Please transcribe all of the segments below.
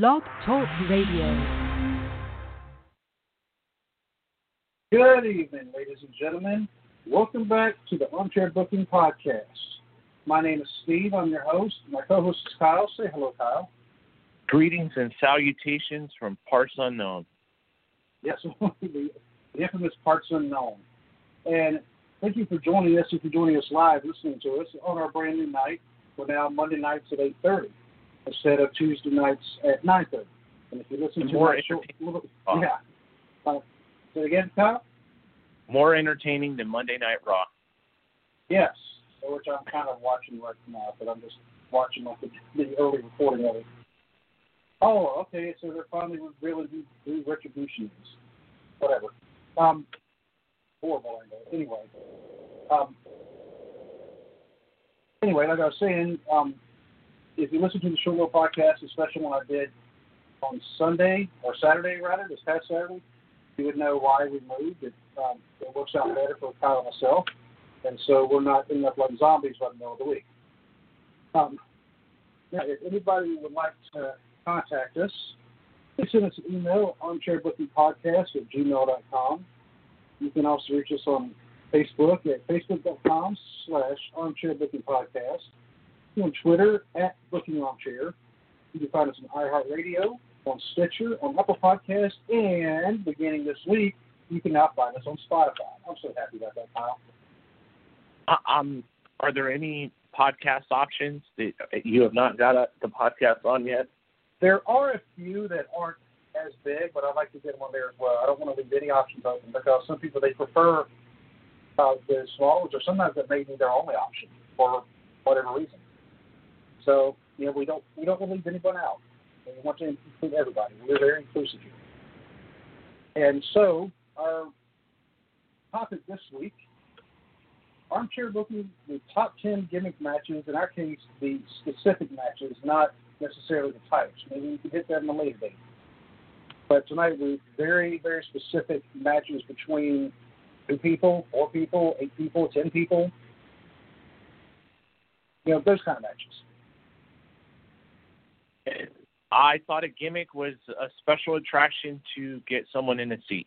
Blog Talk Radio. Good evening, ladies and gentlemen. Welcome back to the Armchair Booking Podcast. My name is Steve. I'm your host. My co-host is Kyle. Say hello, Kyle. Greetings and salutations from parts unknown. Yes, the infamous parts unknown. And thank you for joining us. If you're joining us live, listening to us on our brand new night. We're now Monday nights at 8:30 instead of Tuesday nights at 9:30. And if you listen to more my show, entertaining. yeah. Uh, say it again, Kyle. More entertaining than Monday Night Raw. Yes, which I'm kind of watching right now, but I'm just watching like the, the early recording of it. Oh, okay. So they're finally revealing who, who Retribution is. Whatever. Um, horrible angle. Anyway. Um. Anyway, like I was saying, um, if you listen to the Short Little podcast, especially one I did on Sunday or Saturday rather, this past Saturday, you would know why we moved. It, um, it works out better for Kyle and myself and so we're not ending up like zombies by the middle of the week. Um, now, if anybody would like to contact us, please send us an email, armchairbookingpodcast at gmail.com. You can also reach us on Facebook at facebook.com slash armchairbookingpodcast. On Twitter at Booking Armchair. You can find us on iHeartRadio, on Stitcher, on Apple Podcasts, and beginning this week, you can now find us on Spotify. I'm so happy about that, Kyle. Uh, um, are there any podcast options that you have not got a, the podcast on yet? There are a few that aren't as big, but I'd like to get them on there as well. I don't want to leave any options open because some people they prefer uh, the small ones, or sometimes that may be their only option for whatever reason. So you know, we don't we don't leave anyone out. We want to include everybody. We're very inclusive here. And so our topic this week armchair booking the top 10 gimmick matches, in our case, the specific matches, not necessarily the types. Maybe we can hit that in a later date. But tonight, we very, very specific matches between two people, four people, eight people, ten people. You know, those kind of matches. I thought a gimmick was a special attraction to get someone in a seat.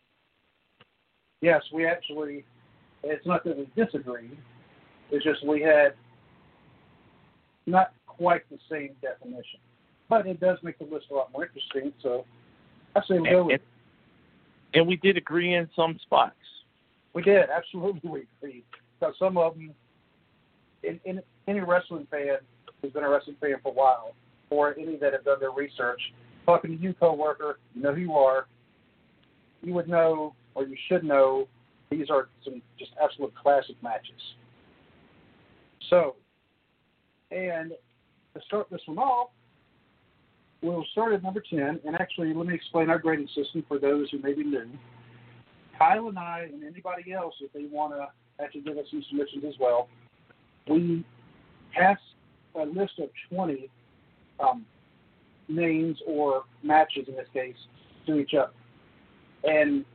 Yes, we actually, it's not that we disagreed, it's just we had not quite the same definition. But it does make the list a lot more interesting, so I say we go with and, and we did agree in some spots. We did, absolutely we agreed. Because some of them, in, in, any wrestling fan who's been a wrestling fan for a while, or any that have done their research, talking to you, coworker, you know who you are, you would know, or you should know, these are some just absolute classic matches. So, and to start this one off, we'll start at number 10. And actually, let me explain our grading system for those who may be new. Kyle and I, and anybody else, if they want to actually give us some submissions as well, we pass a list of 20 um, names or matches, in this case, to each other. And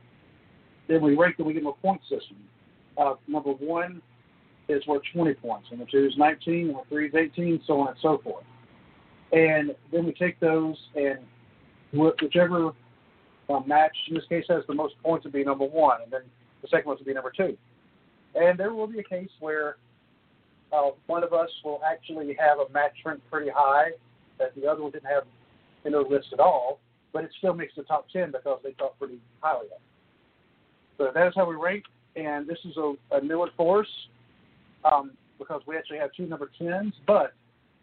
then we rank them, we give them a point system. Uh, number one is worth 20 points, number two is 19, number three is 18, so on and so forth. And then we take those and whichever uh, match in this case has the most points would be number one, and then the second one would be number two. And there will be a case where uh, one of us will actually have a match rank pretty high that the other one didn't have in their list at all, but it still makes the top 10 because they thought pretty highly of it. So that is how we rank, and this is a, a new one for us um, because we actually have two number 10s, but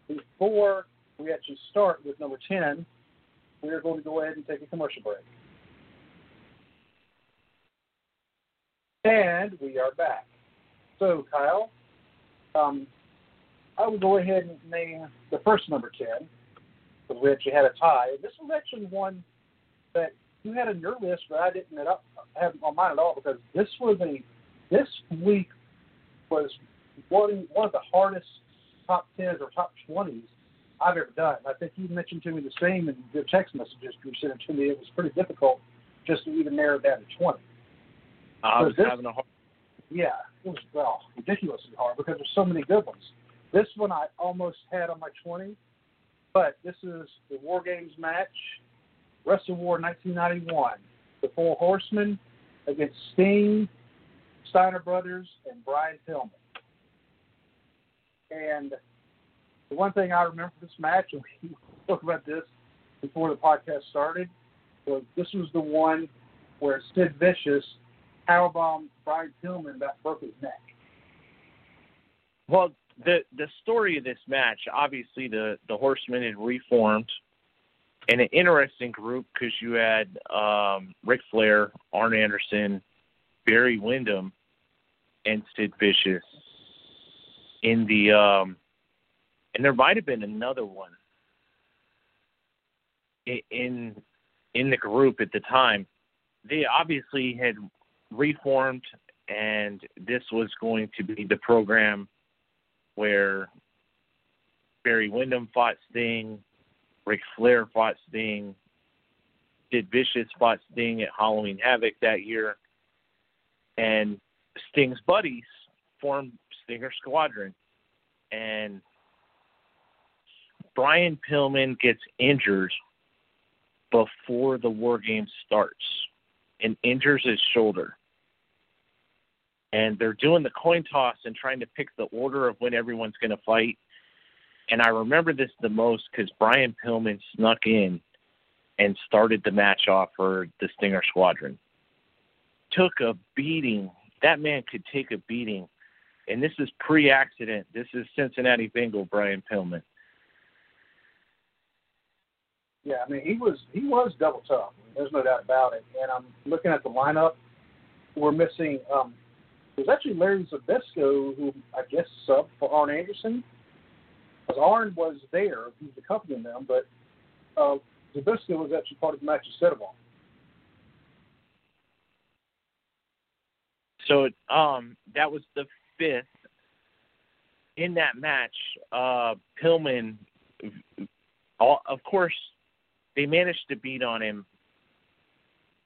before we actually start with number 10, we are going to go ahead and take a commercial break. And we are back. So, Kyle, um, I will go ahead and name the first number 10 because we actually had a tie. This was actually one that you had on your list, but I didn't have on mine at all because this was a this week was one one of the hardest top tens or top twenties I've ever done. I think you mentioned to me the same in your text messages you sent it to me. It was pretty difficult just to even narrow down to twenty. I So was this- having a hard Yeah, it was well ridiculously hard because there's so many good ones. This one I almost had on my twenty, But this is the War Games match, Wrestle War 1991. The Four Horsemen against Sting, Steiner Brothers, and Brian Pillman. And the one thing I remember from this match, and we spoke about this before the podcast started, was this was the one where Sid Vicious powerbombed Brian Pillman that broke his neck. Well, the the story of this match, obviously, the the Horsemen had reformed, and an interesting group because you had um, Ric Flair, Arn Anderson, Barry Windham, and Sid Vicious in the um, and there might have been another one in in the group at the time. They obviously had reformed, and this was going to be the program where Barry Windham fought Sting, Ric Flair fought Sting, Sid Vicious fought Sting at Halloween Havoc that year, and Sting's buddies formed Stinger Squadron. And Brian Pillman gets injured before the war game starts and injures his shoulder. And they're doing the coin toss and trying to pick the order of when everyone's going to fight. And I remember this the most because Brian Pillman snuck in and started the match off for the Stinger Squadron. Took a beating. That man could take a beating. And this is pre accident. This is Cincinnati Bengal Brian Pillman. Yeah, I mean he was he was double tough. There's no doubt about it. And I'm looking at the lineup. We're missing. Um, it was actually Larry Zbyszko who I guess subbed for Arn Anderson. Because Arn was there, he was accompanying them, but uh, Zbyszko was actually part of the match instead of Arn. So um, that was the fifth. In that match, uh, Pillman, of course, they managed to beat on him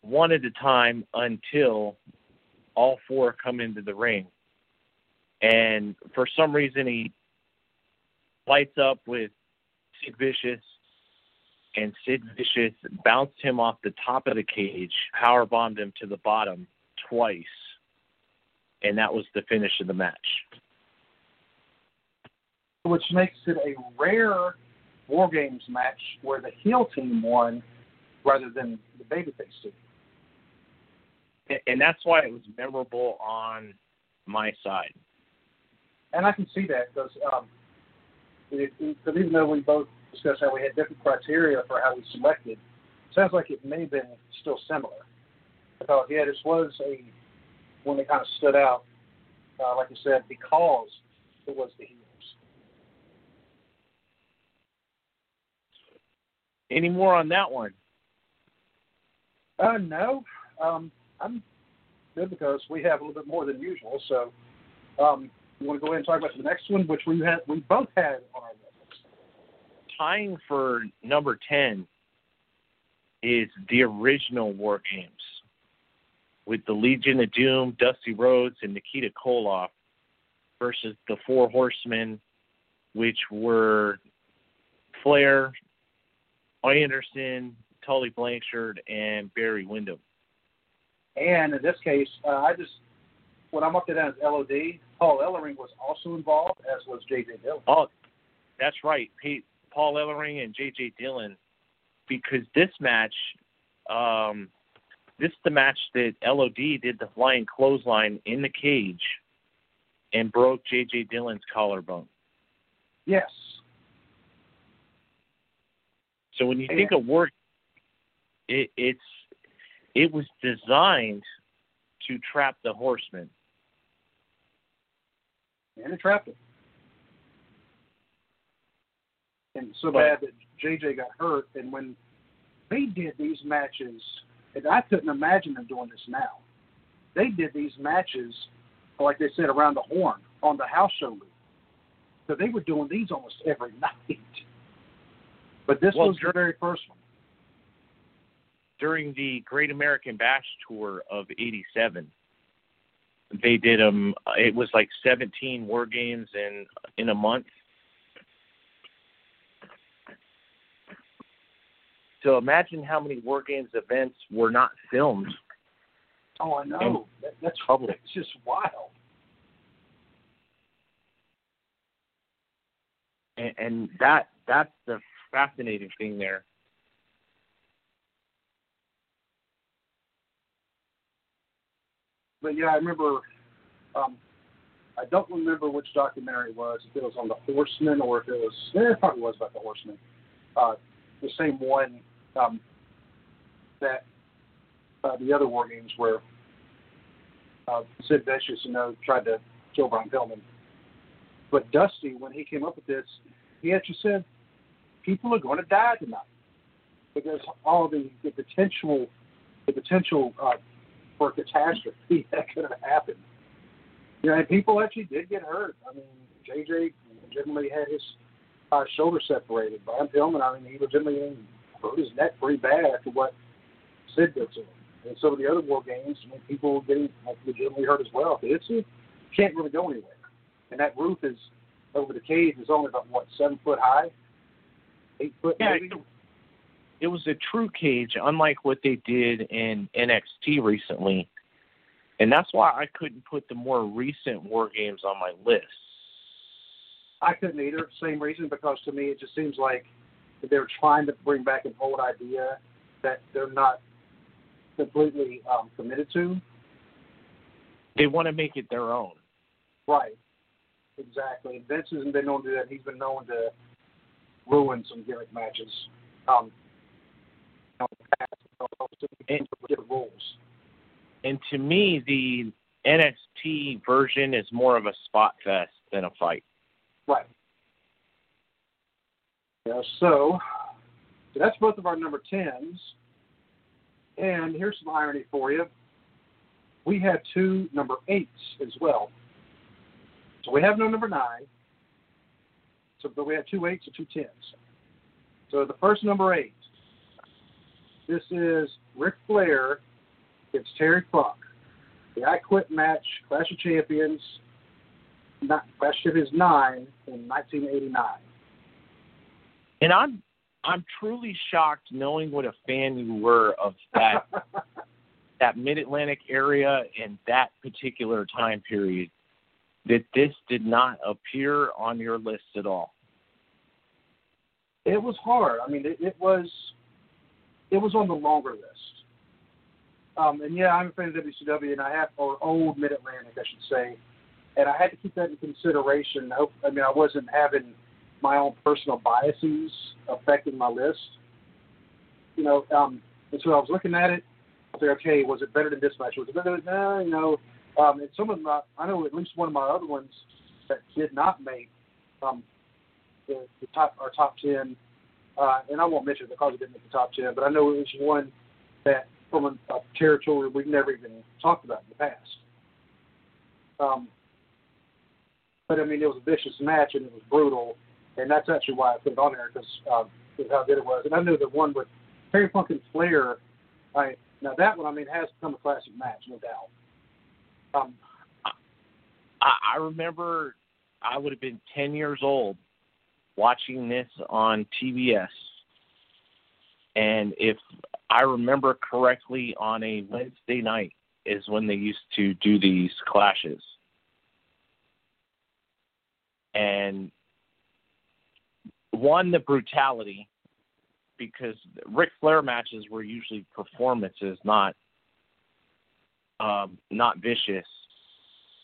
one at a time until all four come into the ring. And for some reason, he lights up with Sid Vicious, and Sid Vicious bounced him off the top of the cage, power bombed him to the bottom twice, and that was the finish of the match. Which makes it a rare War Games match where the heel team won rather than the babyface team. And that's why it was memorable on my side. And I can see that because um, even though we both discussed how we had different criteria for how we selected, it sounds like it may have been still similar. Because yeah, this was a one that kind of stood out, uh, like I said, because it was the heel. Any more on that one? Uh, no. Um, I'm good because we have a little bit more than usual. So, um, you want to go ahead and talk about the next one, which we had, we both had on our list. Tying for number ten is the original War Games with the Legion of Doom, Dusty Rhodes, and Nikita Koloff versus the Four Horsemen, which were Flair, Anderson, Tully Blanchard, and Barry Windham. And in this case, uh, I just when I marked it down as LOD, Paul Ellering was also involved, as was J.J. Dillon. Oh, that's right, Paul Ellering and J.J. Dillon, because this match, um, this is the match that LOD did the flying clothesline in the cage and broke J.J. Dillon's collarbone. Yes, so when you think of work, it, it's it was designed to trap the horsemen. And it trapped him. And so bad that JJ got hurt. And when they did these matches, and I couldn't imagine them doing this now. They did these matches, like they said, around the horn on the house show loop. So they were doing these almost every night. But this well, was the very first one. During the Great American Bash tour of '87, they did. Um, it was like 17 war games in in a month. So imagine how many War Games events were not filmed. Oh, I know. That, that's Public. It's just wild. And, and that that's the fascinating thing there. But yeah, I remember. Um, I don't remember which documentary it was. If it was on the Horsemen or if it was, eh, it probably was about the Horsemen. Uh, the same one um, that uh, the other war games where uh, Sid Vicious, you know, tried to kill Brian Pillman. But Dusty, when he came up with this, he actually said, "People are going to die tonight because all the, the potential, the potential uh, for catastrophe that could have happened." You know, and people actually did get hurt. I mean, JJ legitimately had his uh, shoulder separated. Brian Pillman, I mean, he legitimately hurt his neck pretty bad after what Sid did to him. And some of the other war games, I mean, people were getting like, legitimately hurt as well. But it's you can't really go anywhere. And that roof is over the cage is only about what seven foot high, eight foot Yeah, maybe. It, was a true cage, unlike what they did in NXT recently. And that's why I couldn't put the more recent war games on my list. I couldn't either. Same reason because to me it just seems like they're trying to bring back an old idea that they're not completely um, committed to. They want to make it their own. Right. Exactly. Vince hasn't been known to do that. He's been known to ruin some gimmick matches. Um, And- get rules. And to me, the NXT version is more of a spot fest than a fight. Right. Yeah, so, so that's both of our number tens. And here's some irony for you. We had two number eights as well. So we have no number nine. So but we have two eights and two tens. So the first number eight. This is Ric Flair against Terry Funk. The I Quit match, Clash of Champions, not, Clash of Champions nine in 1989. And I'm I'm truly shocked knowing what a fan you were of that that mid Atlantic area and that particular time period that this did not appear on your list at all. It was hard. I mean, it, it was it was on the longer list. Um, and yeah, I'm a fan of WCW, and I have or old Mid Atlantic, I should say, and I had to keep that in consideration. I, hope, I mean, I wasn't having my own personal biases affecting my list. You know, um, and so I was looking at it. I okay, was it better than this match? Was it better? Than, no, you know. Um, and some of my, I know at least one of my other ones that did not make um, the, the top our top ten, uh, and I won't mention it because it didn't make the top ten, but I know it was one that from a, a territory we've never even talked about in the past. Um, but I mean, it was a vicious match and it was brutal, and that's actually why I put it on there because uh, of how good it was. And I knew the one with Terry Funk and Flair. I now that one I mean has become a classic match, no doubt. Um, I, I remember I would have been 10 years old watching this on TBS. And if I remember correctly, on a Wednesday night is when they used to do these clashes. And one, the brutality, because Ric Flair matches were usually performances, not um, not vicious.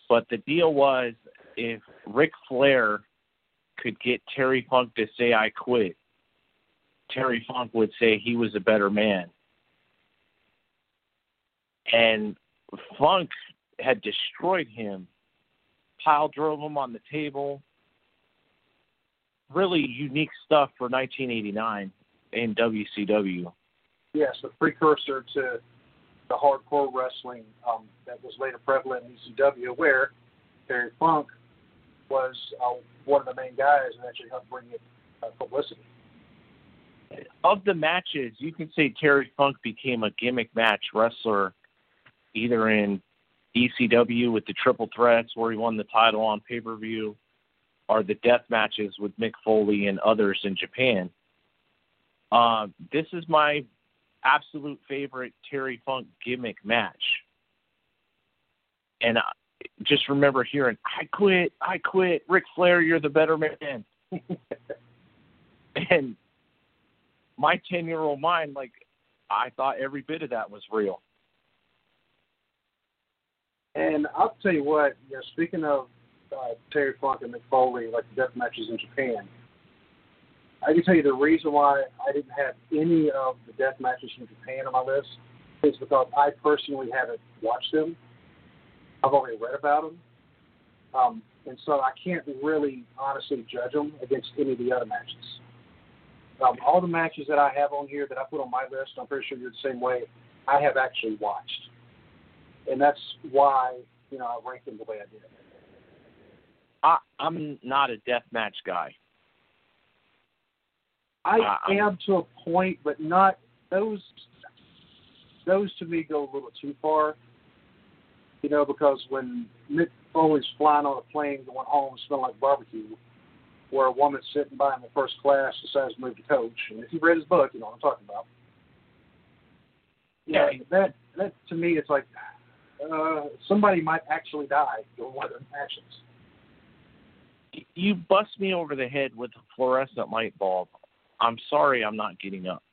But the deal was if Ric Flair could get Terry Funk to say I quit, Terry Funk would say he was a better man. And Funk had destroyed him, pile drove him on the table. Really unique stuff for 1989 in WCW. yes, the precursor to the hardcore wrestling um, that was later prevalent in ECW, where Terry Funk was uh, one of the main guys and actually help bring it uh, publicity. Of the matches, you can say Terry Funk became a gimmick match wrestler either in ECW with the triple threats where he won the title on pay per view, or the death matches with Mick Foley and others in Japan. Um, this is my absolute favorite Terry Funk gimmick match. And just remember hearing, I quit, I quit, Ric Flair, you're the better man. and my 10 year old mind, like, I thought every bit of that was real. And I'll tell you what, you know, speaking of uh, Terry Funk and Mick Foley, like the death matches in Japan, I can tell you the reason why I didn't have any of the death matches from Japan on my list is because I personally haven't watched them. I've only read about them. Um, and so I can't really honestly judge them against any of the other matches. Um, all the matches that I have on here that I put on my list, I'm pretty sure you're the same way. I have actually watched, and that's why you know I ranked them the way I did. I, I'm not a death match guy. I Uh, am to a point, but not those. Those to me go a little too far. You know, because when Mick Foley's flying on a plane going home smelling like barbecue, where a woman sitting by in the first class decides to move to coach, and if you read his book, you know what I'm talking about. Yeah, Yeah. that that to me, it's like uh, somebody might actually die during one of their matches. You bust me over the head with a fluorescent light bulb. I'm sorry I'm not getting up.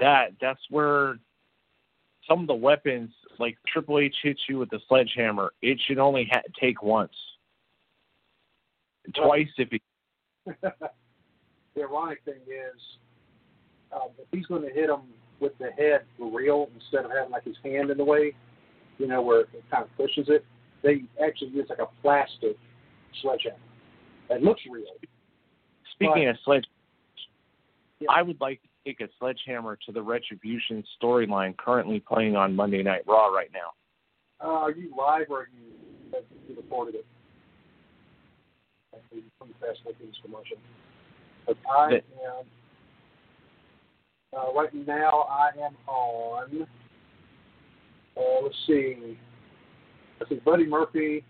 That that's where some of the weapons, like Triple H hits you with the sledgehammer, it should only ha- take once. Twice if it the ironic thing is, um, if he's going to hit him with the head for real instead of having like his hand in the way, you know, where it kind of pushes it, they actually use like a plastic sledgehammer. It looks real. Speaking of sledge, Yeah. I would like to take a sledgehammer to the Retribution storyline currently playing on Monday Night Raw right now. Uh, are you live or are you, have you recorded it? Pretty fast making this commercial. But I am, uh, right now I am on, uh, let's see, I see Buddy Murphy,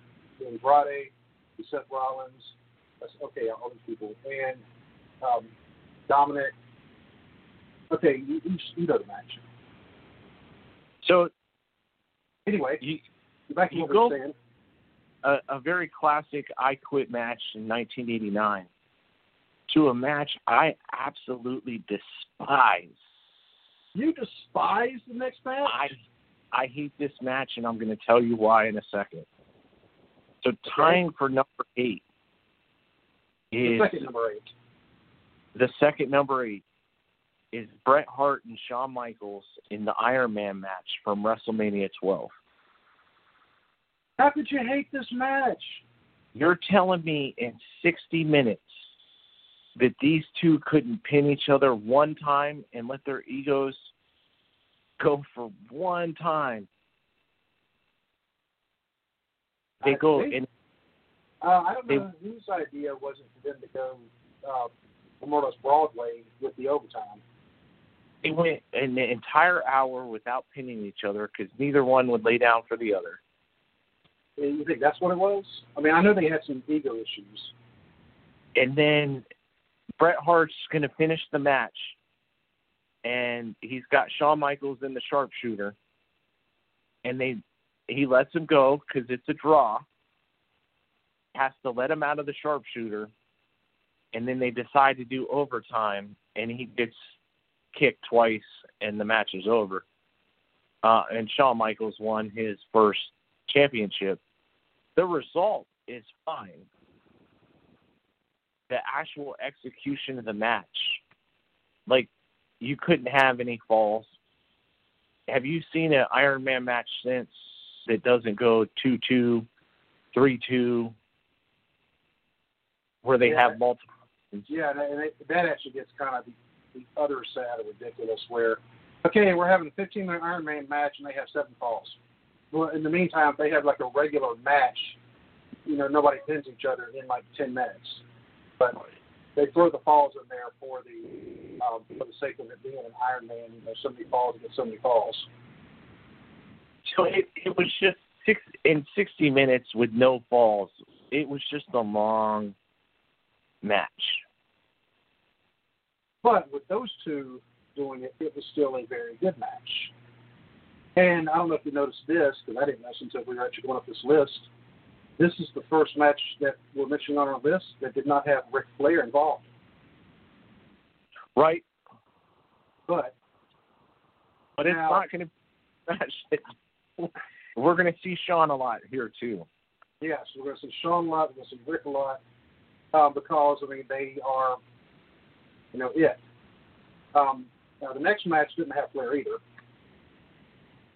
Andrade, Seth Rollins, that's, okay, all these people, and um, Dominik. Okay, you, you, you know the match. So Anyway, you, back to you go- a, a very classic I Quit match in 1989 to a match I absolutely despise. You despise the next match? I I hate this match, and I'm going to tell you why in a second. So tying for number eight the second number eight. the second number eight is Bret Hart and Shawn Michaels in the Iron Man match from WrestleMania 12. How could you hate this match? You're telling me in 60 minutes that these two couldn't pin each other one time and let their egos go for one time? They I go think- and Uh, I don't they- know whose idea was it for them to go uh, Memorial's Broadway with the overtime. They went an entire hour without pinning each other because neither one would lay down for the other. You think that's what it was? I mean, I know they had some ego issues. and then Bret Hart's going to finish the match, and he's got Shawn Michaels in the sharpshooter, and they he lets him go because it's a draw. Has to let him out of the sharpshooter, and then they decide to do overtime, and he gets kicked twice, and the match is over. Uh, and Shawn Michaels won his first championship. The result is fine the actual execution of the match, like you couldn't have any falls. Have you seen an Iron Man match since that doesn't go two two, three two, where they Yeah. have multiple? Yeah, and that actually gets kind of the, other side of ridiculous where, okay, we're having a 15 minute Iron Man match and they have seven falls. Well, in the meantime, they have like a regular match, you know, nobody pins each other in like 10 minutes. But they throw the falls in there for the um, for the sake of it being an Iron Man. You know, so many falls get so many falls. So it, it was just six in sixty minutes with no falls. It was just a long match. But with those two doing it, it was still a very good match. And I don't know if you noticed this, because I didn't notice until we were actually going up this list. This is the first match that we're mentioning on our list that did not have Ric Flair involved. Right, But but it's Now- not going to. We're going to see Shawn a lot here too. yes, we're going to see Shawn a lot, we're going to see Ric a lot, um, because I mean they are, you know, it. Um, now the next match didn't have Flair either.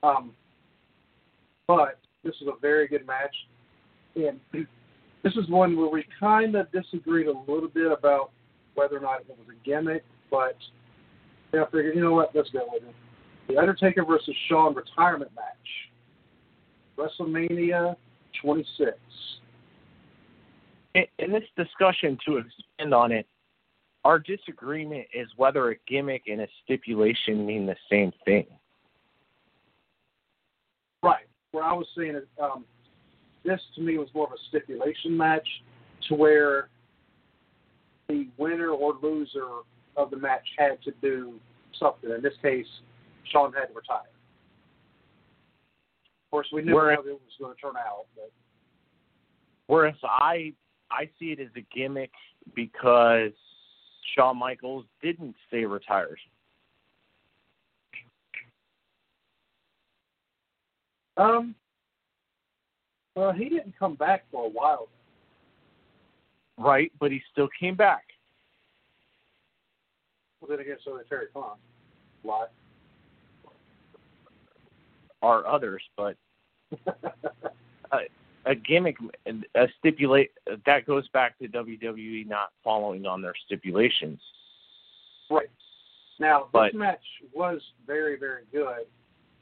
Um, but this is a very good match, and this is one where we kind of disagreed a little bit about whether or not it was a gimmick, but I figured, you know what, let's go with it. The Undertaker versus Shawn retirement match, WrestleMania 26. In, in this discussion, to expand on it, our disagreement is whether a gimmick and a stipulation mean the same thing. Right. Where I was saying it, um, this to me was more of a stipulation match, to where the winner or loser of the match had to do something. In this case, Shawn had to retire. Of course, we knew Where- how it was going to turn out, but Whereas I I see it as a gimmick because Shawn Michaels didn't stay retired. um, well, he didn't come back for a while. Right, but he still came back. Well, then again, so did Terry Funk. Why? Are others, but a gimmick, a stipulate that goes back to WWE not following on their stipulations. Right. Now, this But- match was very, very good.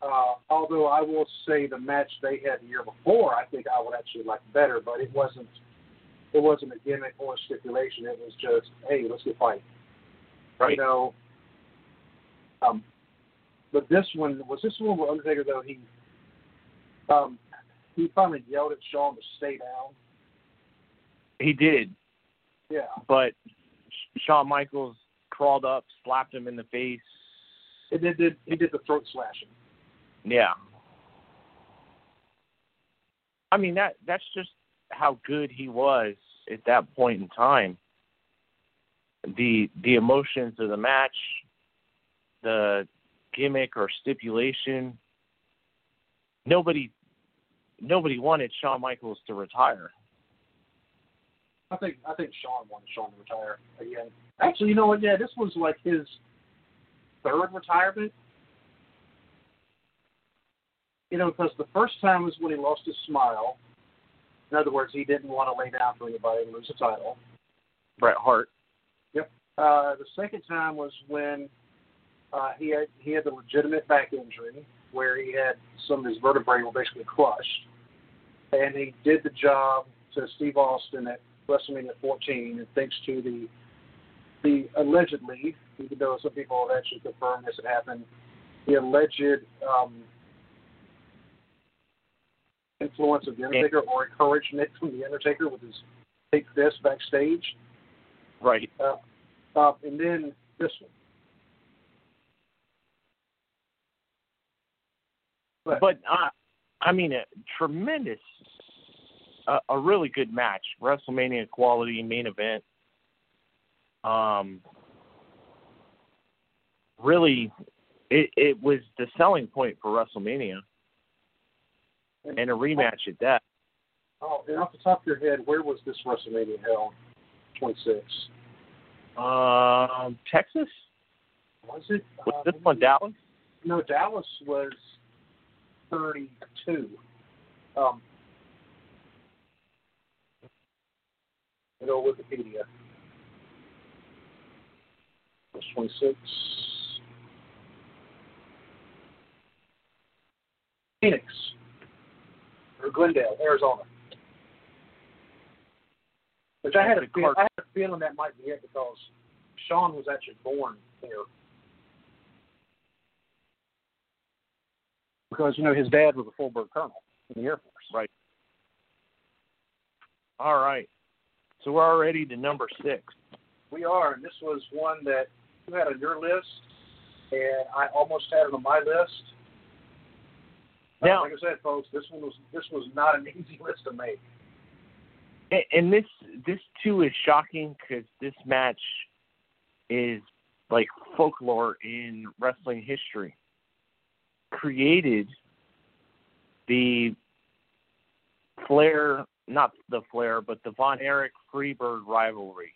Uh, although I will say the match they had the year before, I think I would actually like better. But it wasn't. It wasn't a gimmick or a stipulation. It was just, hey, let's get fighting. Right. You know. Um, but this one was this one where Undertaker though he, um, he finally yelled at Shawn to stay down. He did, Yeah. but Shawn Michaels crawled up, slapped him in the face. It did. did he did the throat slashing. Yeah. I mean that that's just how good he was at that point in time. The the emotions of the match, the gimmick or stipulation. Nobody nobody wanted Shawn Michaels to retire. I think I think Shawn wanted Shawn to retire again. Actually, you know what? Yeah, this was like his third retirement. You know, because the first time was when he lost his smile. In other words, he didn't want to lay down for anybody and lose a title. Bret Hart. Uh, the second time was when uh, he had he had the legitimate back injury where he had some of his vertebrae were basically crushed, and he did the job to Steve Austin at WrestleMania 14, and thanks to the the allegedly, even though some people have actually confirmed this had happened, the alleged um, influence of the Undertaker or encouragement from the Undertaker with his big fist backstage. Right. Uh, and then this one. But, But uh, I mean, a tremendous, uh, a really good match, WrestleMania quality main event. Um, really, it it was the selling point for WrestleMania, and a rematch at that. oh, and off the top of your head, where was this WrestleMania held? 26. Um, Texas Was it? was uh, this one Dallas? No, Dallas was 32. Um, good old Wikipedia. Was 26. Phoenix. Or Glendale, Arizona. Which I had, a feel, I had a feeling that might be it because Shawn was actually born there. Because, you know, his dad was a full-bird colonel in the Air Force. Right. All right. So we're already to number six. We are, and this was one that you had on your list, and I almost had it on my list. Uh, Now- like I said, folks, this one was this was not an easy list to make. And, and this this too is shocking because this match is like folklore in wrestling history. Created the Flair, not the Flair, but the Von Erich Freebird rivalry.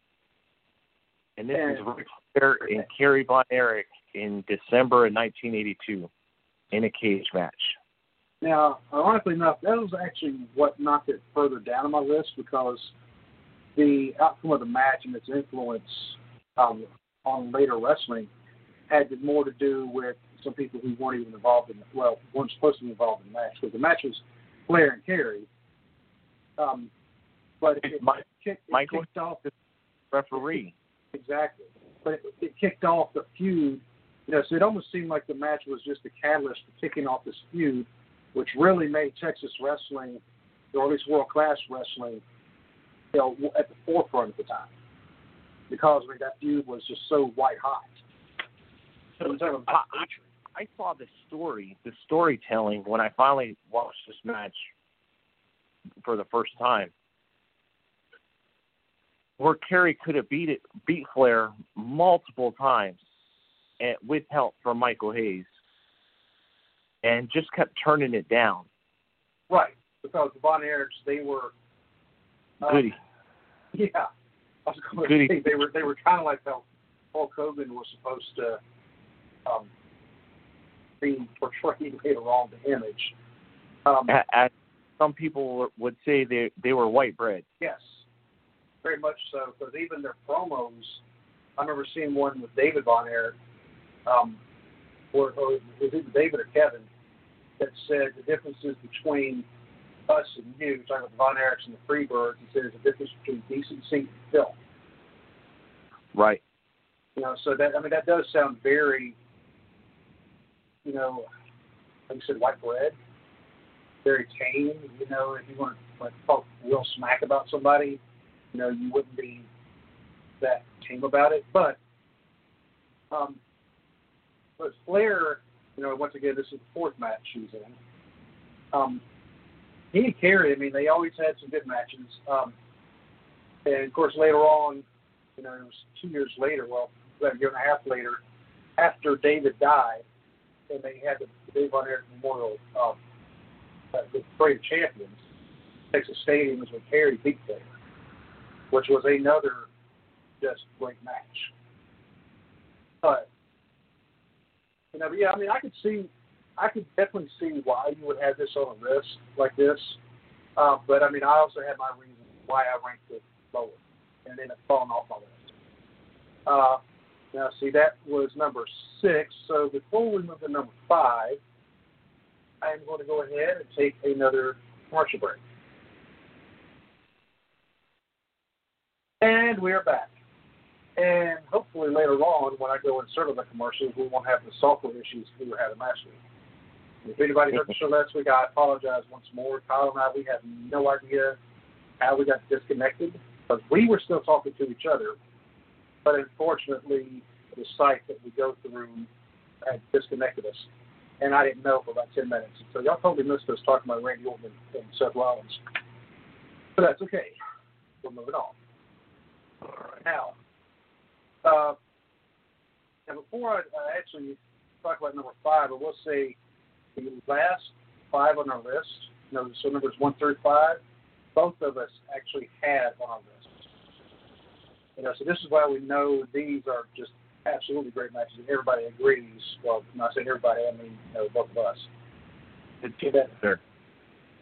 And this is And- Ric Flair and Kerry Von Erich in December of 1982 in a cage match. Now, ironically enough, that was actually what knocked it further down on my list because the outcome of the match and its influence um, on later wrestling had more to do with some people who weren't even involved in the well, weren't supposed to be involved in the match because the match was Flair and Kerry. Um, but it, it, Mike- kicked, it Michael- kicked off the Referee. exactly, but it, it kicked off the feud. You know, so it almost seemed like the match was just the catalyst for kicking off this feud, which really made Texas wrestling, or at least world class wrestling, you know, at the forefront at the time. Because I mean, that feud was just so white hot. So in terms of I, I, I saw the story, the storytelling when I finally watched this match for the first time, where Kerry could have beat it, beat Flair multiple times, and with help from Michael Hayes, and just kept turning it down. right, because the Von Erichs, they were uh, Goody. Yeah, I was going to say they were they were kind of like how Hulk Hogan was supposed to um, be portrayed later on the image. Um, A- As some people would say, they they were white bread. yes, very much so. Because even their promos, I remember seeing one with David Von Erich, um, or, or is it was either David or Kevin, that said the differences between us and you, talking about Von Erichs and the Freebirds, he said there's a difference between decency and filth. Right. You know, so that I mean that does sound very, you know, like you said, white bread, very tame. You know, if you to like talk real smack about somebody, you know, you wouldn't be that tame about it. But, um, but Flair, you know, once again, this is the fourth match she's in. Um, he and Kerry, I mean, they always had some good matches. Um, and of course, later on, you know, it was two years later, well, about a year and a half later, after David died, and they had the Dave Von Erich Memorial, um, uh, the Parade of Champions, Texas Stadium was when Kerry beat Flair, which was another just great match. But, you know, but yeah, I mean, I could see, I could definitely see why you would have this on a list like this. Uh, but I mean, I also had my reasons why I ranked it lower, and then it's fallen off my list. Uh, now, see, that was number six. So before we move to number five, I am going to go ahead and take another commercial break. And we are back. And hopefully later on, when I go insert of the commercials, we won't have the software issues we were having last week. If anybody heard the show last week, I apologize once more. Kyle and I, we have no idea how we got disconnected, but we were still talking to each other. But unfortunately, the site that we go through had disconnected us, and I didn't know for about 10 minutes. So y'all totally missed us talking about Randy Orton and, Seth Rollins. But that's okay. We're moving on. Now, uh, and before I uh, actually talk about number five, I will say the last five on our list, you know, so numbers one through five, both of us actually had on our list. You know, so this is why we know these are just absolutely great matches, and everybody agrees. Well, when I say everybody, I mean you know, both of us. The two that matter.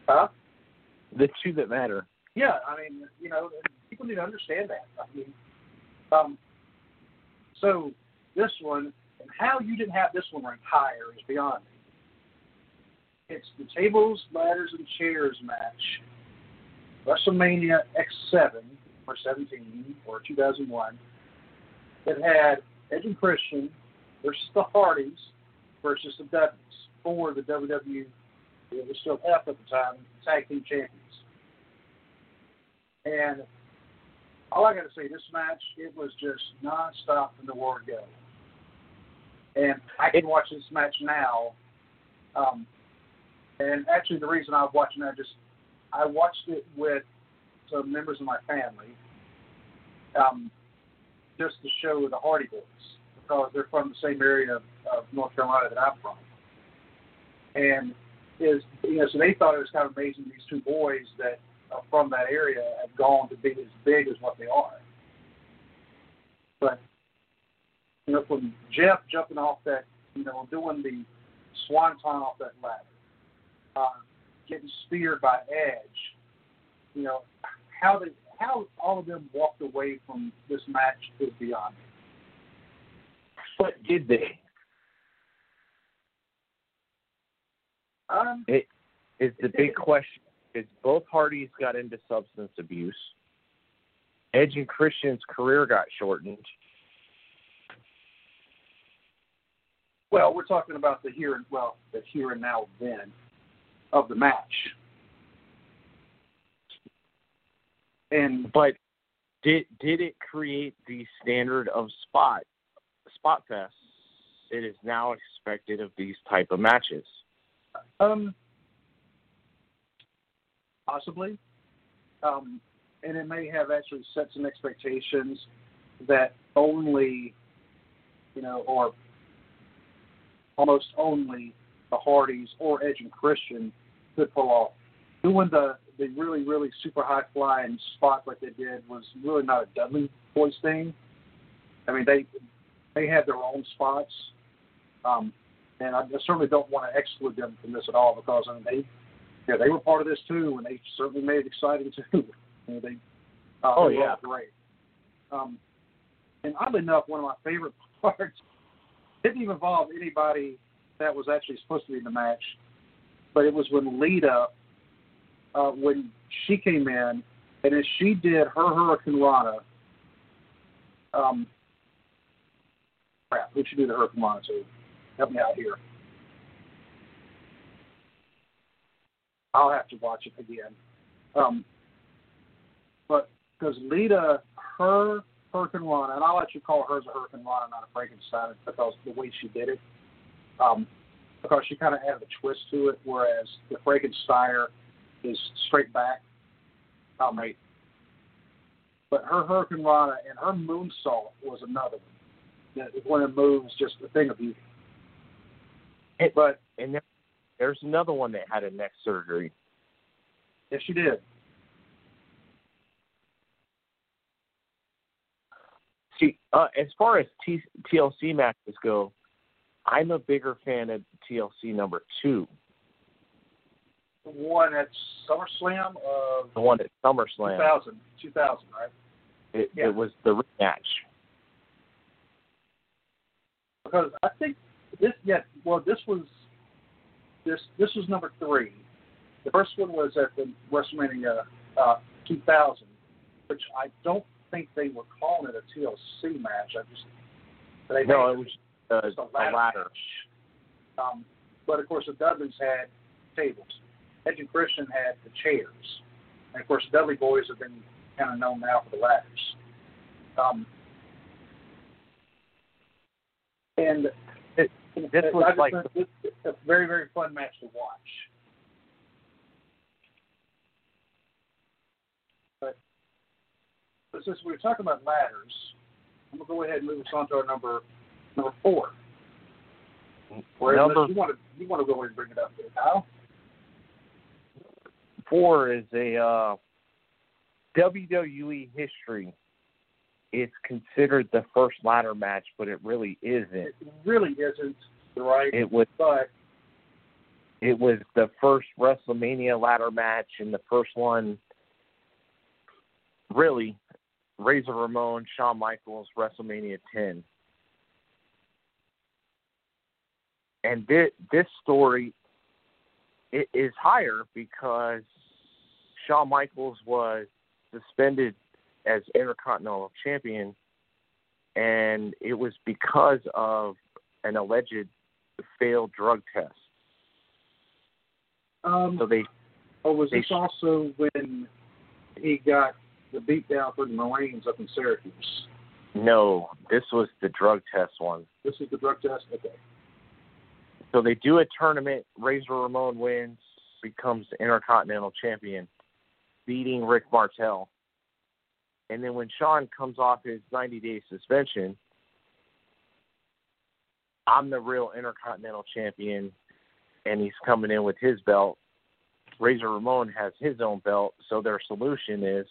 Huh? The two that matter. Yeah, I mean, you know, people need to understand that. I mean, um, so this one, and how you didn't have this one ranked higher is beyond me. It's the tables, ladders, and chairs match, WrestleMania X7 or 17 or 2001. that had Edge and Christian versus the Hardys versus the Dudleys for the WWE. It was still F at the time, tag team champions. And all I got to say, this match, it was just nonstop from the word go. and I can watch this match now. Um, and actually, the reason I was watching that just I watched it with some members of my family, um, just to show the Hardy Boys because they're from the same area of, of North Carolina that I'm from, and is you know so they thought it was kind of amazing these two boys that are from that area have gone to be as big as what they are. But you know, from Jeff jumping off that, you know, doing the swanton off that ladder, uh, getting speared by Edge, you know, how they how all of them walked away from this match is beyond me. But did they? Um, It is the big question. Is both Hardys got into substance abuse. Edge and Christian's career got shortened. well, we're talking about the here and well, the here and now then of the match. And But did did it create the standard of spot spot fest that is now expected of these type of matches? Um, possibly. Um, and it may have actually set some expectations that only, you know, or almost only the Hardys or Edge and Christian could pull off. Doing the the really really super high flying spot like they did was really not a Dudley Boys thing. I mean they they had their own spots, um, and I certainly don't want to exclude them from this at all because I mean they yeah they were part of this too, and they certainly made it exciting too. You know, they uh, Oh, they yeah. great. Um, and oddly enough, one of my favorite parts didn't even involve anybody that was actually supposed to be in the match, but it was when Lita, uh, when she came in, and as she did her Hurricane Rana, um, crap, who'd she do the Hurricane Rana to? Help me out here. I'll have to watch it again. Um, but because Lita, her Hurricane Rana, and I'll let you call hers a Hurricane Rana, not a Frankenstein, because the way she did it. Um, because she kind of added a twist to it, whereas the Frankensteiner is straight back. Um, right. But her Hurricane Rana and her moonsault was another one. That when it moves, just a thing of beauty. It- But And there, there's another one that had a neck surgery. yes, she did. See, uh, as far as T- TLC matches go, I'm a bigger fan of TLC number two, The one at SummerSlam of the one at SummerSlam. 2000, 2000, right? It, Yeah. it was the rematch. because I think this yeah well this was this this was number three. The first one was at the WrestleMania uh, 2000, which I don't think they were calling it a TLC match. I just they No, it was uh, a a ladder, ladder. Um, but of course the Dudleys had tables. Edge and Christian had the chairs, and of course the Dudley boys have been kind of known now for the ladders. Um, and It- this was like this- a very very fun match to watch. But, but since we were talking about ladders, I'm gonna go ahead and move us on to our number number four. Unless Number you want to you want to go ahead and bring it up there, Kyle. Four is a uh, WWE history. It's considered the first ladder match, but it really isn't. It really isn't right, It was but it was the first WrestleMania ladder match and the first one really Razor Ramon, Shawn Michaels, WrestleMania 10. And this, this story it is higher because Shawn Michaels was suspended as Intercontinental Champion, and it was because of an alleged failed drug test. um, So they or was they this also when he got the beat down for the Marines up in Syracuse? No, this was the drug test one. This is the drug test. Okay. So they do a tournament. Razor Ramon wins, becomes the Intercontinental Champion, beating Rick Martel. And then when Shawn comes off his 90 day suspension, I'm the real Intercontinental Champion, and he's coming in with his belt. Razor Ramon has his own belt, so their solution is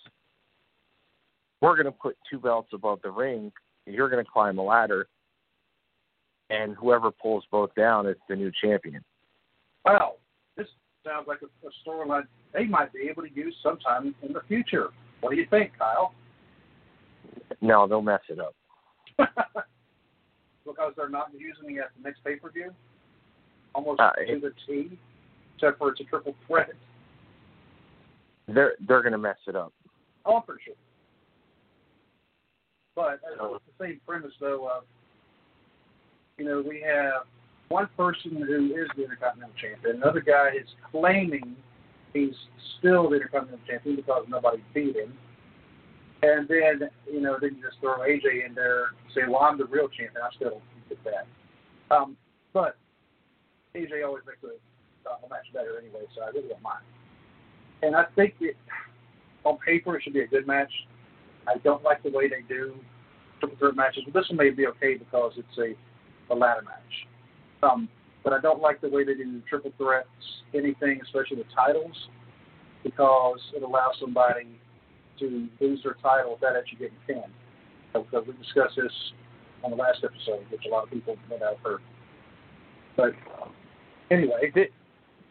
we're going to put two belts above the ring. And you're going to climb a ladder, and whoever pulls both down is the new champion. Wow, this sounds like a, a storyline they might be able to use sometime in the future. What do you think, Kyle? No, they'll mess it up. because they're not using it at the next pay per view, almost Uh, to the T, except for it's a triple threat. They're they're going to mess it up. Oh, for sure. But uh, it's the same premise, though. Of you know, we have one person who is the Intercontinental Champion. Another guy is claiming he's still the Intercontinental Champion because nobody beat him. And then, you know, then you just throw AJ in there say, well, I'm the real champion. I still get that. Um, but AJ always makes a, a match better anyway, so I really don't mind. And I think it, on paper it should be a good match. I don't like the way they do triple threat matches, but this one may be okay because it's a, a ladder match. Um, but I don't like the way they do triple threats, anything, especially the titles, because it allows somebody to lose their title without actually getting pinned. Because we discussed this on the last episode, which a lot of people may not have heard. But anyway, The,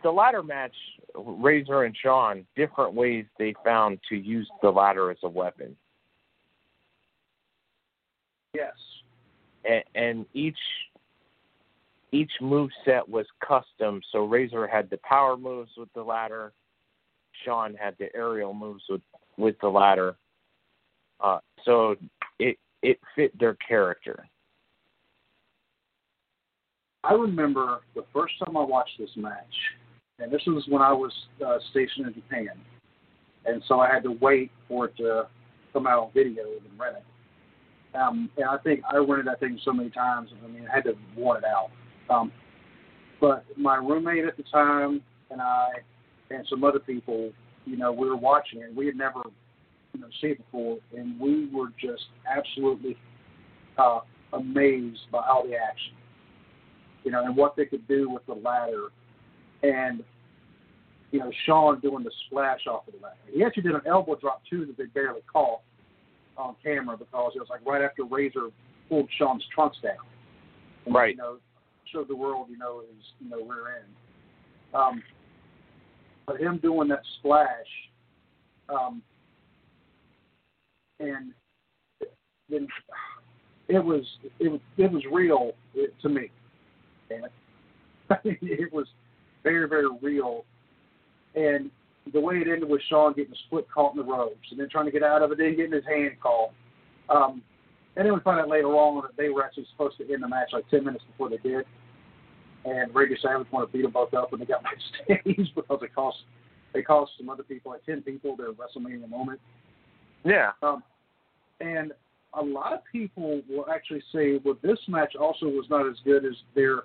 the ladder match, Razor and Shawn, different ways they found to use the ladder as a weapon. yes, and, and each each move set was custom. So Razor had the power moves with the ladder, Shawn had the aerial moves with with the ladder. Uh, so it it fit their character. I remember the first time I watched this match, and this was when I was uh, stationed in Japan, and so I had to wait for it to come out on video and rent it. Um, and I think I rented that thing so many times. I mean, I had to want it out. Um, but my roommate at the time and I and some other people, you know, we were watching it. We had never, you know, seen it before, and we were just absolutely uh, amazed by all the action you know, and what they could do with the ladder. And, you know, Shawn doing the splash off of the ladder. He actually did an elbow drop, too, that they barely caught on camera because it was like right after Razor pulled Shawn's trunks down. And, Right. You know, showed the world, you know, is you know, rear end. Um, but him doing that splash, um, and then it was it was it was real to me damn it. was very, very real. And the way it ended with Shawn getting split caught in the ropes and then trying to get out of it, then getting his hand caught. Um, and then we find out later on that they were actually supposed to end the match like 10 minutes before they did. And Randy Savage wanted to beat them both up when they got backstage because it cost they cost some other people, like 10 people, their WrestleMania moment. Yeah. Um, and a lot of people will actually say, well, this match also was not as good as their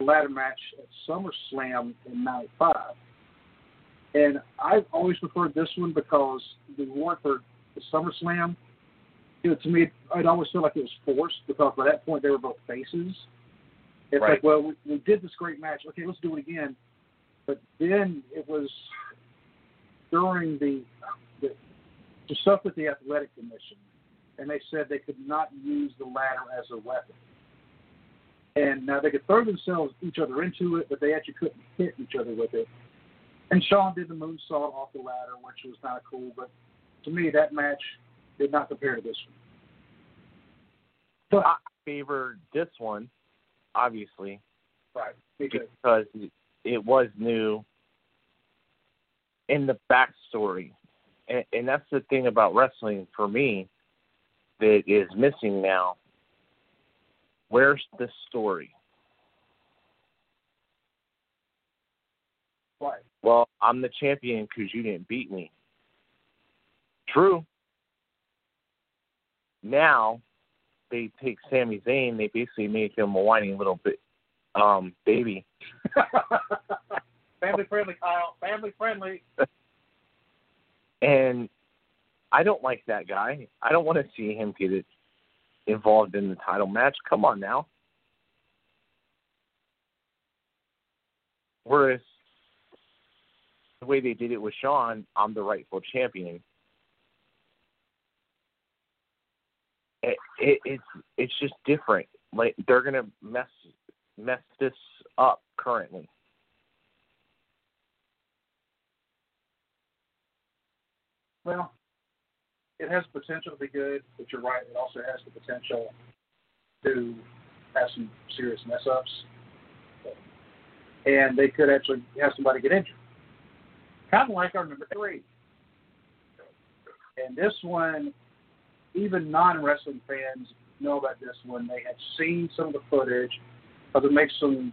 ladder match at SummerSlam in '95. And I've always preferred this one because the for the SummerSlam, you know, to me, I'd always feel like it was forced because by that point they were both faces. It's Right. like, well, we, we did this great match. Okay, let's do it again. But then it was during the the, the stuff with the athletic commission, and they said they could not use the ladder as a weapon. And now they could throw themselves each other into it, but they actually couldn't hit each other with it. And Shawn did the moonsault off the ladder, which was kind of cool. But to me, that match did not compare to this one. So I favor this one, obviously, right, because because it was new in the backstory. And, and that's the thing about wrestling for me that is missing now. Where's the story? right, Well, I'm the champion because you didn't beat me. True. Now, they take Sami Zayn, they basically make him a whiny little bit um baby. family friendly, Kyle. Family friendly. And I don't like that guy. I don't want to see him get it involved in the title match. Come on now. Whereas the way they did it with Shawn, I'm the rightful champion. It, it, it's it's just different. Like they're gonna mess mess this up currently. Well, it has potential to be good, but you're right. It also has the potential to have some serious mess ups, and they could actually have somebody get injured. Kind of like our number three. And this one, even non wrestling fans know about this one. They have seen some of the footage, because it makes them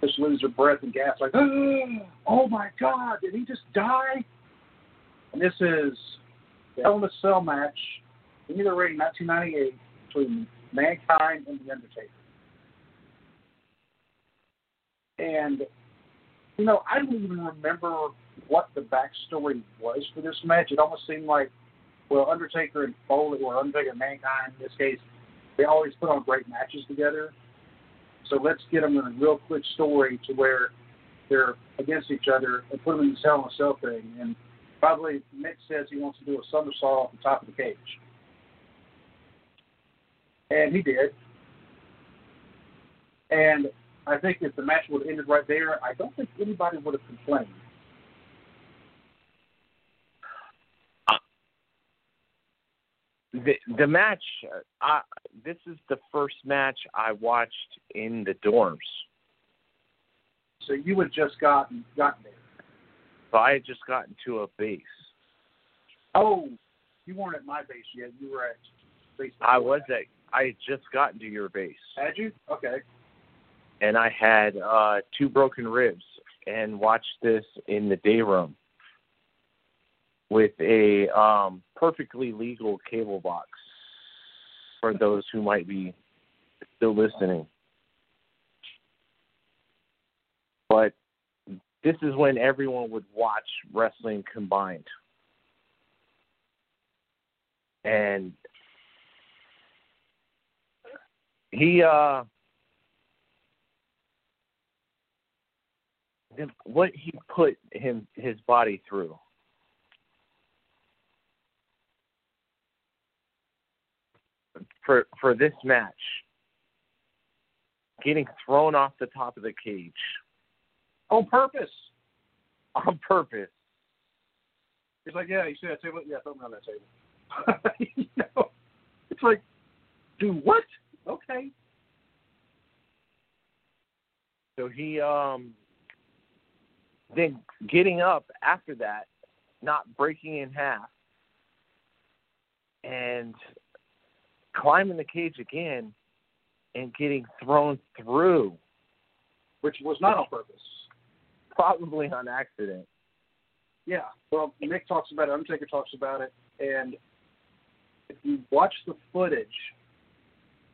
just lose their breath and gasp, like, ah, "Oh my God, did he just die?" And this is the Hell in a Cell match in the ring, 1998, between Mankind and The Undertaker. And, you know, I don't even remember what the backstory was for this match. It almost seemed like, well, Undertaker and Foley, or Undertaker and Mankind in this case, they always put on great matches together. So let's get them in a real quick story to where they're against each other and put them in the Hell in a Cell thing. And Probably Mick says he wants to do a somersault off the top of the cage. And he did. And I think if the match would have ended right there, I don't think anybody would have complained. The the match, uh, this is the first match I watched in the dorms. So you had just gotten gotten there. So I had just gotten to a base. Oh, you weren't at my base yet. You were at base. I was at. I had just gotten to your base. Had you? Okay. And I had uh two broken ribs and watched this in the day room with a um perfectly legal cable box for those who might be still listening. But this is when everyone would watch wrestling combined. And he uh what he put him his body through for for this match getting thrown off the top of the cage on purpose. On purpose. He's like, yeah, you see that table? Yeah, throw me on that table. you know, it's like, do what? Okay. So he um then getting up after that, not breaking in half, and climbing the cage again and getting thrown through. Which was not on purpose probably on accident. Yeah. Well, Mick talks about it. Undertaker talks about it, and if you watch the footage,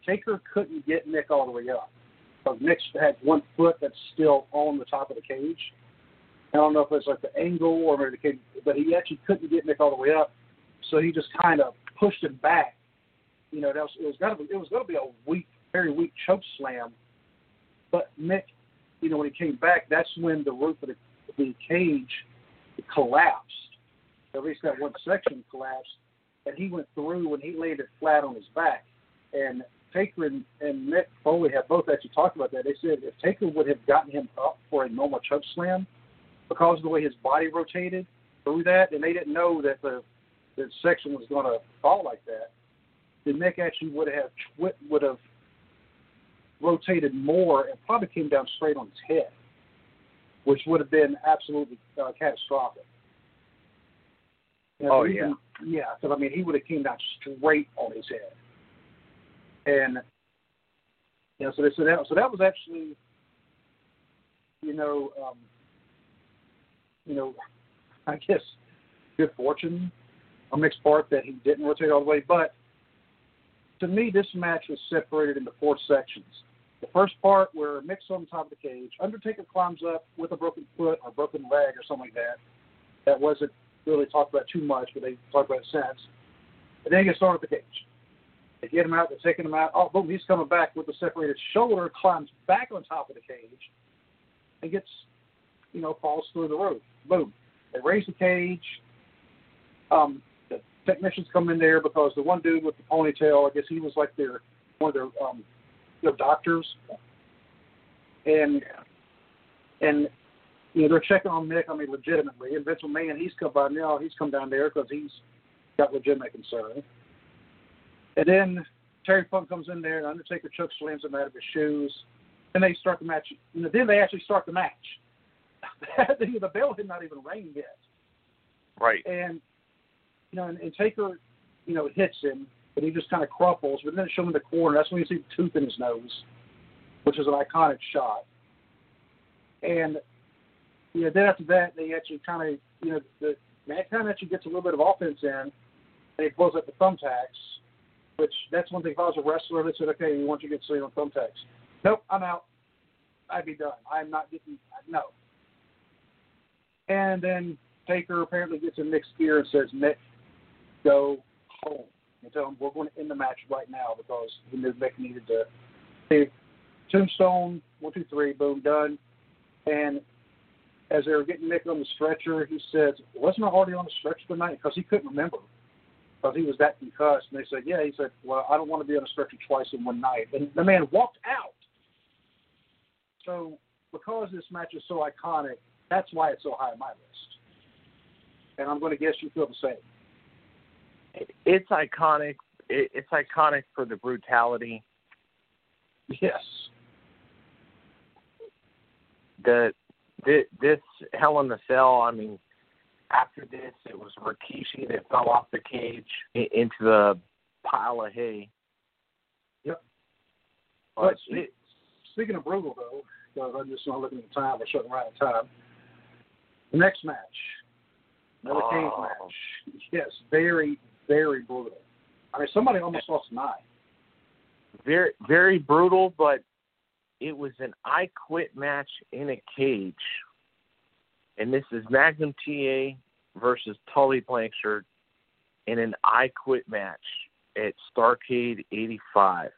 Taker couldn't get Mick all the way up because Mick had one foot that's still on the top of the cage. I don't know if it's like the angle or maybe the cage, but he actually couldn't get Mick all the way up, so he just kind of pushed him back. You know, that was, it was gonna be, it was gonna be a weak, very weak choke slam, but Mick you know, when he came back, that's when the roof of the, the cage collapsed. At least that one section collapsed, and he went through and he laid it flat on his back. And Taker and, and Mick Foley have both actually talked about that. They said if Taker would have gotten him up for a normal choke slam, because of the way his body rotated through that, and they didn't know that the the section was going to fall like that, then Mick actually would have would have rotated more and probably came down straight on his head, which would have been absolutely uh, catastrophic. Know, oh yeah, yeah. Because I mean, he would have came down straight on his head, and know, so, they, so that so that was actually, you know, um, you know, I guess good fortune on Mick's part that he didn't rotate all the way, but to me, this match was separated into four sections. The first part where Mick's on top of the cage, Undertaker climbs up with a broken foot or broken leg or something like that. That wasn't really talked about too much, but they talked about it since. And then he gets thrown at the cage. They get him out, they're taking him out. Oh, boom, he's coming back with a separated shoulder, climbs back on top of the cage, and gets, you know, falls through the roof. Boom. They raise the cage. Um, technicians come in there because the one dude with the ponytail, I guess he was like their one of their um, know, doctors, and and you know they're checking on Mick. I mean, legitimately. And Vince McMahon, he's come by now. He's come down there because he's got legitimate concern. And then Terry Funk comes in there, and Undertaker choke slams him out of his shoes. And they start the match. You know, then they actually start the match. the bell had not even rang yet. Right. And you know, and, and Taker, you know, hits him, but he just kind of crumples. But then they show him the corner. That's when you see the tooth in his nose, which is an iconic shot. And you know, then after that, they actually kind of, you know, the Mankind actually gets a little bit of offense in, and he blows up the thumbtacks. Which that's one thing. If I was a wrestler, they said, "Okay, we want you to get seen on thumbtacks." Nope, I'm out. I'd be done. I'm not getting no. And then Taker apparently gets in Mick's ear and says, go home. And tell him we're going to end the match right now because he knew Mick needed to see Tombstone, one, two, three, boom, done. And as they were getting Mick on the stretcher, he says, Wasn't I already on the stretcher tonight? Because he couldn't remember. Because he was that concussed. And they said, Yeah. He said, Well, I don't want to be on a stretcher twice in one night. And the man walked out. So, because this match is so iconic, that's why it's so high on my list. And I'm going to guess you feel the same. It's iconic. It's iconic for the brutality. Yes. The this Hell in the Cell. I mean, after this, it was Rikishi that fell off the cage into the pile of hay. Yep. But it, speaking of brutal, though, because I'm just not looking at the time. We're shutting right on time. The next match, another oh. cage match. Yes, very, very brutal. I mean, somebody almost lost an eye. Very, very brutal, but it was an I Quit match in a cage. And this is Magnum TA versus Tully Blanchard in an I Quit match at Starcade 85.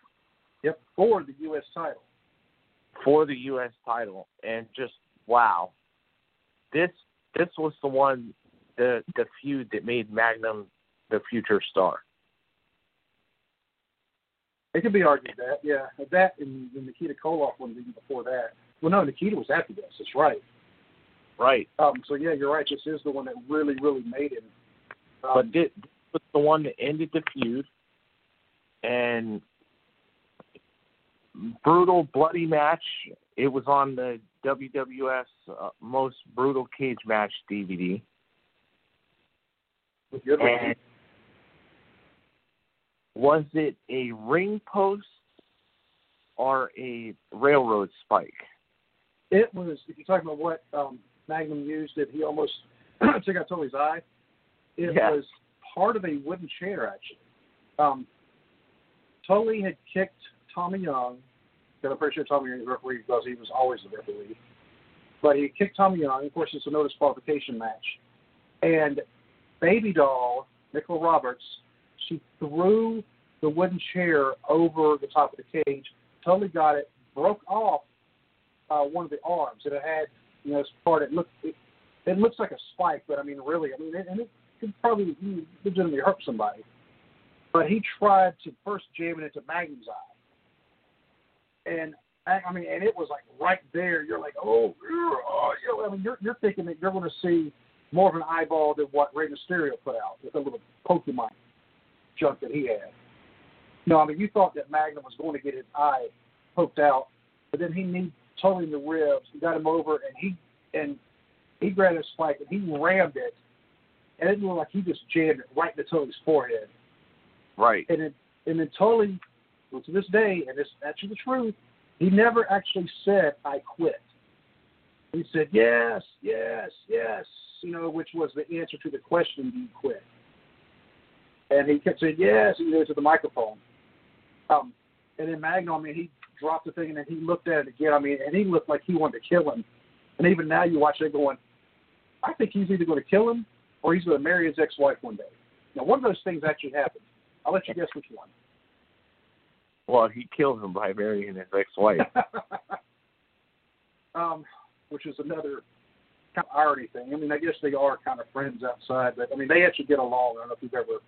Yep, for the U.S. title. For the U.S. title. And just, wow. This this was the one, the, the feud that made Magnum the future star. It could be argued that, yeah. That and the Nikita Koloff one even before that. Well, no, Nikita was after this. That's right. Right. Um, so yeah, you're right. This is the one that really, really made him. Um, but this was the one that ended the feud, and brutal, bloody match. It was on the WWS uh, Most Brutal Cage Match DVD. And was it a ring post or a railroad spike? It was. If you're talking about what um, Magnum used, that he almost took out Tully's eye. It yeah. was part of a wooden chair, actually. Um, Tully had kicked Tommy Young. Because I'm pretty sure Tommy Young was referee because he was always the referee. But he kicked Tommy Young. Of course, it's a no disqualification match. And Baby Doll, Nickla Roberts, she threw the wooden chair over the top of the cage. Tully got it, broke off uh, one of the arms, and it had you know this part. It looked it, it looks like a spike, but I mean really, I mean, it, and it could probably legitimately hurt somebody. But he tried to first jam it into Magnum's eye, and I mean, and it was like right there. You're like, oh, oh you know, I mean, you're you're thinking that you're going to see more of an eyeball than what Rey Mysterio put out with a little Pokemon junk that he had. No, I mean, you thought that Magnum was going to get his eye poked out, but then he kneed Tully in the ribs. He got him over, and he and he grabbed his spike and he rammed it, and it looked like he just jammed it right into Tully's forehead. Right. And then and then Tully, well, to this day, and this actually the truth, he never actually said I quit. He said yes, yes, yes, you know, which was the answer to the question, do you quit? And he kept saying yes, you know, to the microphone. Um, and then Magnum, I mean, he dropped the thing and then he looked at it again. I mean, and he looked like he wanted to kill him. And even now, you watch it going, I think he's either going to kill him or he's going to marry his ex-wife one day. Now, one of those things actually happened. I'll let you guess which one. Well, he killed him by marrying his ex-wife. um, which is another kind of irony thing. I mean, I guess they are kind of friends outside, but I mean, they actually get along. I don't know if you've ever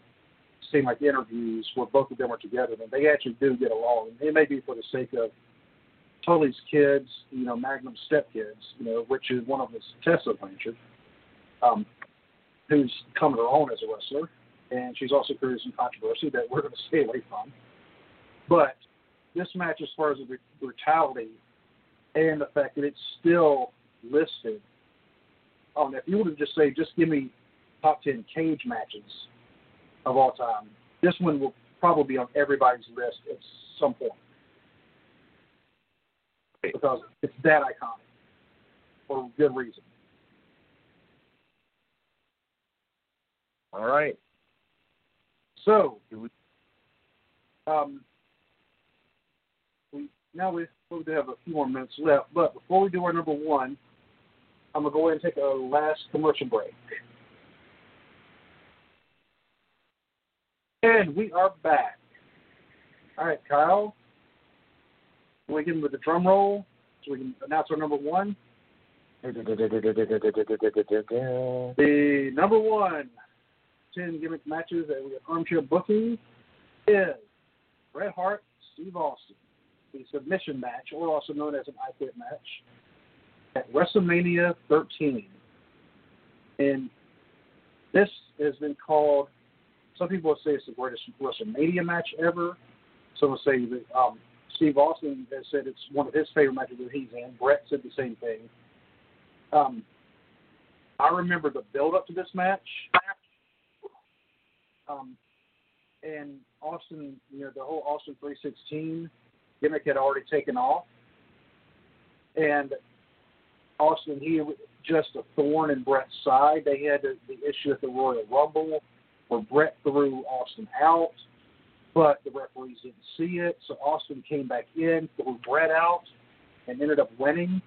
seen like interviews where both of them are together, and they actually do get along. It may be for the sake of Tully's kids, you know, Magnum's stepkids, you know, which is one of them is Tessa Blanchard, um, who's come to her own as a wrestler, and she's also created some controversy that we're going to stay away from. But this match, as far as the brutality and the fact that it's still listed on, if you were to just say, just give me top 10 cage matches of all time, this one will probably be on everybody's list at some point because it's that iconic for good reason. All right. So, um, we now we, we have a few more minutes left, but before we do our number one, I'm gonna go ahead and take a last commercial break. And we are back. All right, Kyle. Can we get him with the drum roll so we can announce our number one? The number one 10 gimmick matches that we have armchair booking is Bret Hart, Steve Austin, the submission match, or also known as an I Quit match, at WrestleMania 13. And this has been called, some people say it's the greatest WrestleMania match ever. Some will say that um, Steve Austin has said it's one of his favorite matches that he's in. Bret said the same thing. Um, I remember the build up to this match. Um, and Austin, you know, the whole Austin 316 gimmick had already taken off. And Austin, he was just a thorn in Bret's side. They had the, the issue at the Royal Rumble where Bret threw Austin out, but the referees didn't see it. So Austin came back in, threw Bret out, and ended up winning.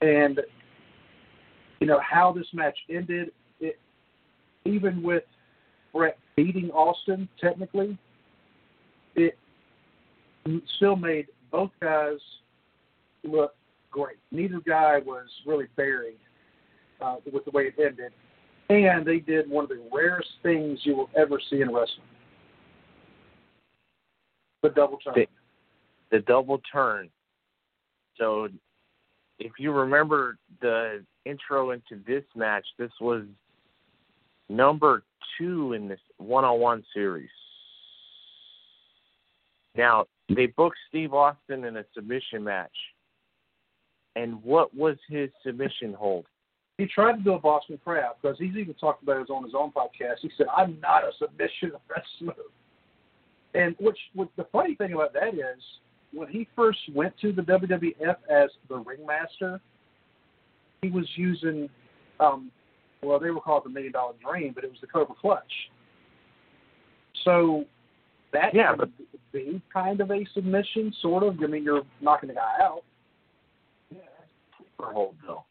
And, you know, how this match ended, it, even with Bret beating Austin, technically, it still made both guys look great. Neither guy was really buried uh, with the way it ended. And they did one of the rarest things you will ever see in wrestling the double turn. The, the double turn. So, if you remember the intro into this match, this was number two in this one-on-one series. Now they booked Steve Austin in a submission match, and what was his submission hold? He tried to do a Boston Crab because he's even talked about it on his own podcast. He said, "I'm not a submission wrestler," and which, which the funny thing about that is when he first went to the WWF as the ringmaster, he was using um, well, they were called the Million Dollar Dream, but it was the Cobra Clutch. So that yeah, but be kind of a submission, sort of. I mean, you're knocking the guy out. Yeah, super hold though.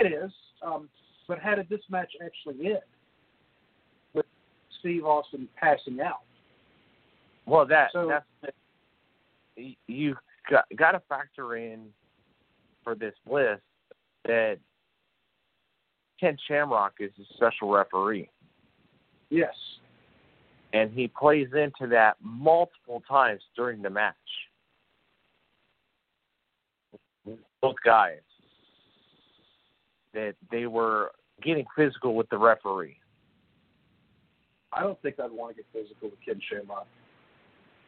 It is. Um, but how did this match actually end? With Steve Austin passing out. Well, that so, that's you got got to factor in for this list that Ken Shamrock is a special referee. Yes. And he plays into that multiple times during the match. Both guys. That they were getting physical with the referee. I don't think I'd want to get physical with Ken Shamrock.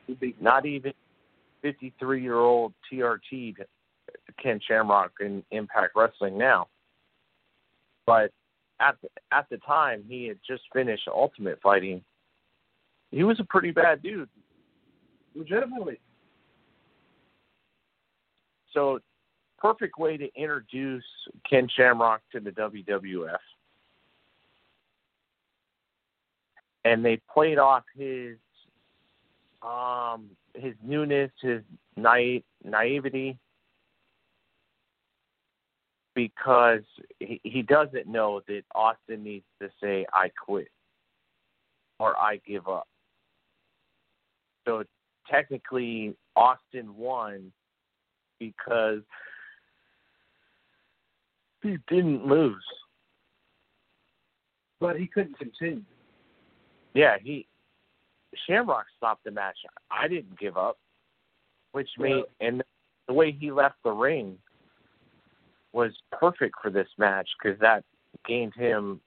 He'd be not even 53 year old TRT Ken Shamrock in Impact Wrestling now. But at the, at the time, he had just finished Ultimate Fighting. He was a pretty bad dude. Legitimately. So, perfect way to introduce Ken Shamrock to the WWF. And they played off his um, his newness, his naive, naivety, because he, he doesn't know that Austin needs to say, I quit or I give up. So technically, Austin won because he didn't lose. But he couldn't continue. Yeah, he Shamrock stopped the match. I didn't give up, which made and the way he left the ring was perfect for this match because that gained him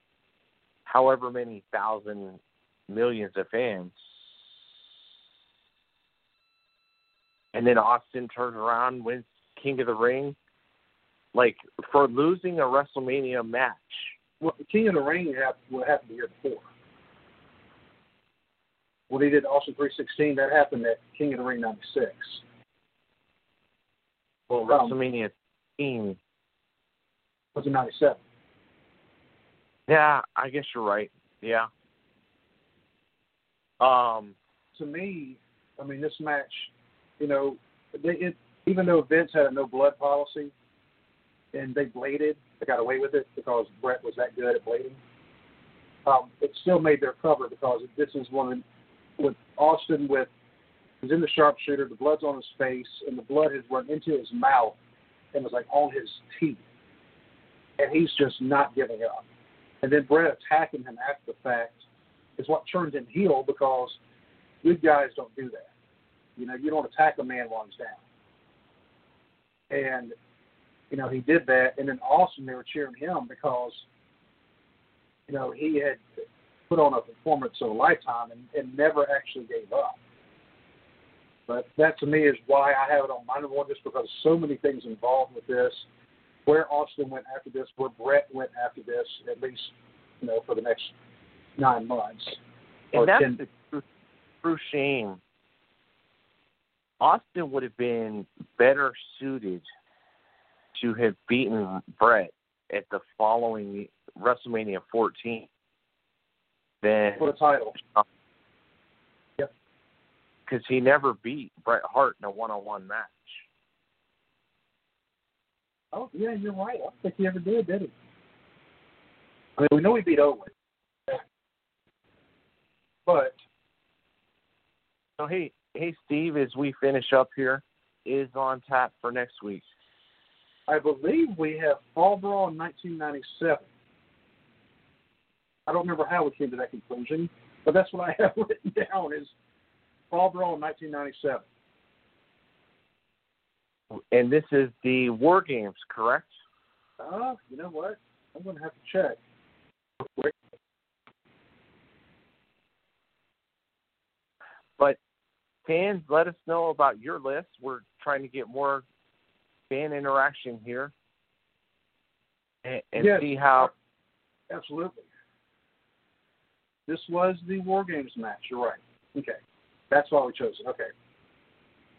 however many thousand millions of fans. And then Austin turns around, wins King of the Ring. Like for losing a WrestleMania match. Well, King of the Ring happened, what happened the year before. When he did Austin 316, that happened at King of the Ring 96. Well, um, WrestleMania 13 was in 97. Yeah, I guess you're right. Yeah. Um, to me, I mean, this match, you know, they, it, even though Vince had a no blood policy and they bladed, they got away with it because Bret was that good at blading. Um, it still made their cover because this is one with Austin with he's in the sharpshooter, the blood's on his face, and the blood has run into his mouth and was like on his teeth, and he's just not giving up. And then Bret attacking him after the fact is what turns him heel because good guys don't do that. You know, you don't attack a man while he's down. And, you know, he did that. And then Austin, they were cheering him because, you know, he had put on a performance of a lifetime and, and never actually gave up. But that to me is why I have it on my number one, just because so many things involved with this. Where Austin went after this, where Bret went after this, at least, you know, for the next nine months. And that's 10. the true shame. Austin would have been better suited to have beaten Bret at the following WrestleMania 14 then for the title. Yep. Because he never beat Bret Hart in a one-on-one match. Oh yeah, you're right. I don't think he ever did, did he? I mean, we know he beat Owen. But so hey, hey Steve, as we finish up here, is on tap for next week. I believe we have Fall Brawl in 1997. I don't remember how we came to that conclusion, but that's what I have written down is Fall Brawl in 1997. And this is the War Games, correct? Uh, you know what? I'm going to have to check. But fans, let us know about your list. We're trying to get more fan interaction here and, and yes, see how. Absolutely. This was the War Games match. You're right. Okay. That's why we chose it. Okay.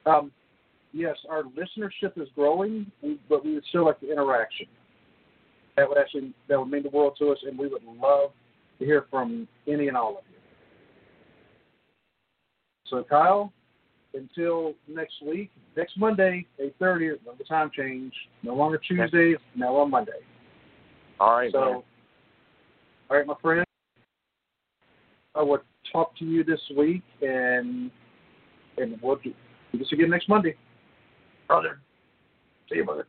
Um, yes, our listenership is growing, but we would still like the interaction. That would actually that would mean the world to us, and we would love to hear from any and all of you. So, Kyle, until next week, next Monday, 8.30, the time change. No longer Tuesday, now on Monday. All right, so, man. all right, my friend. I will talk to you this week, and and we'll do this again next Monday. Brother. See you, brother.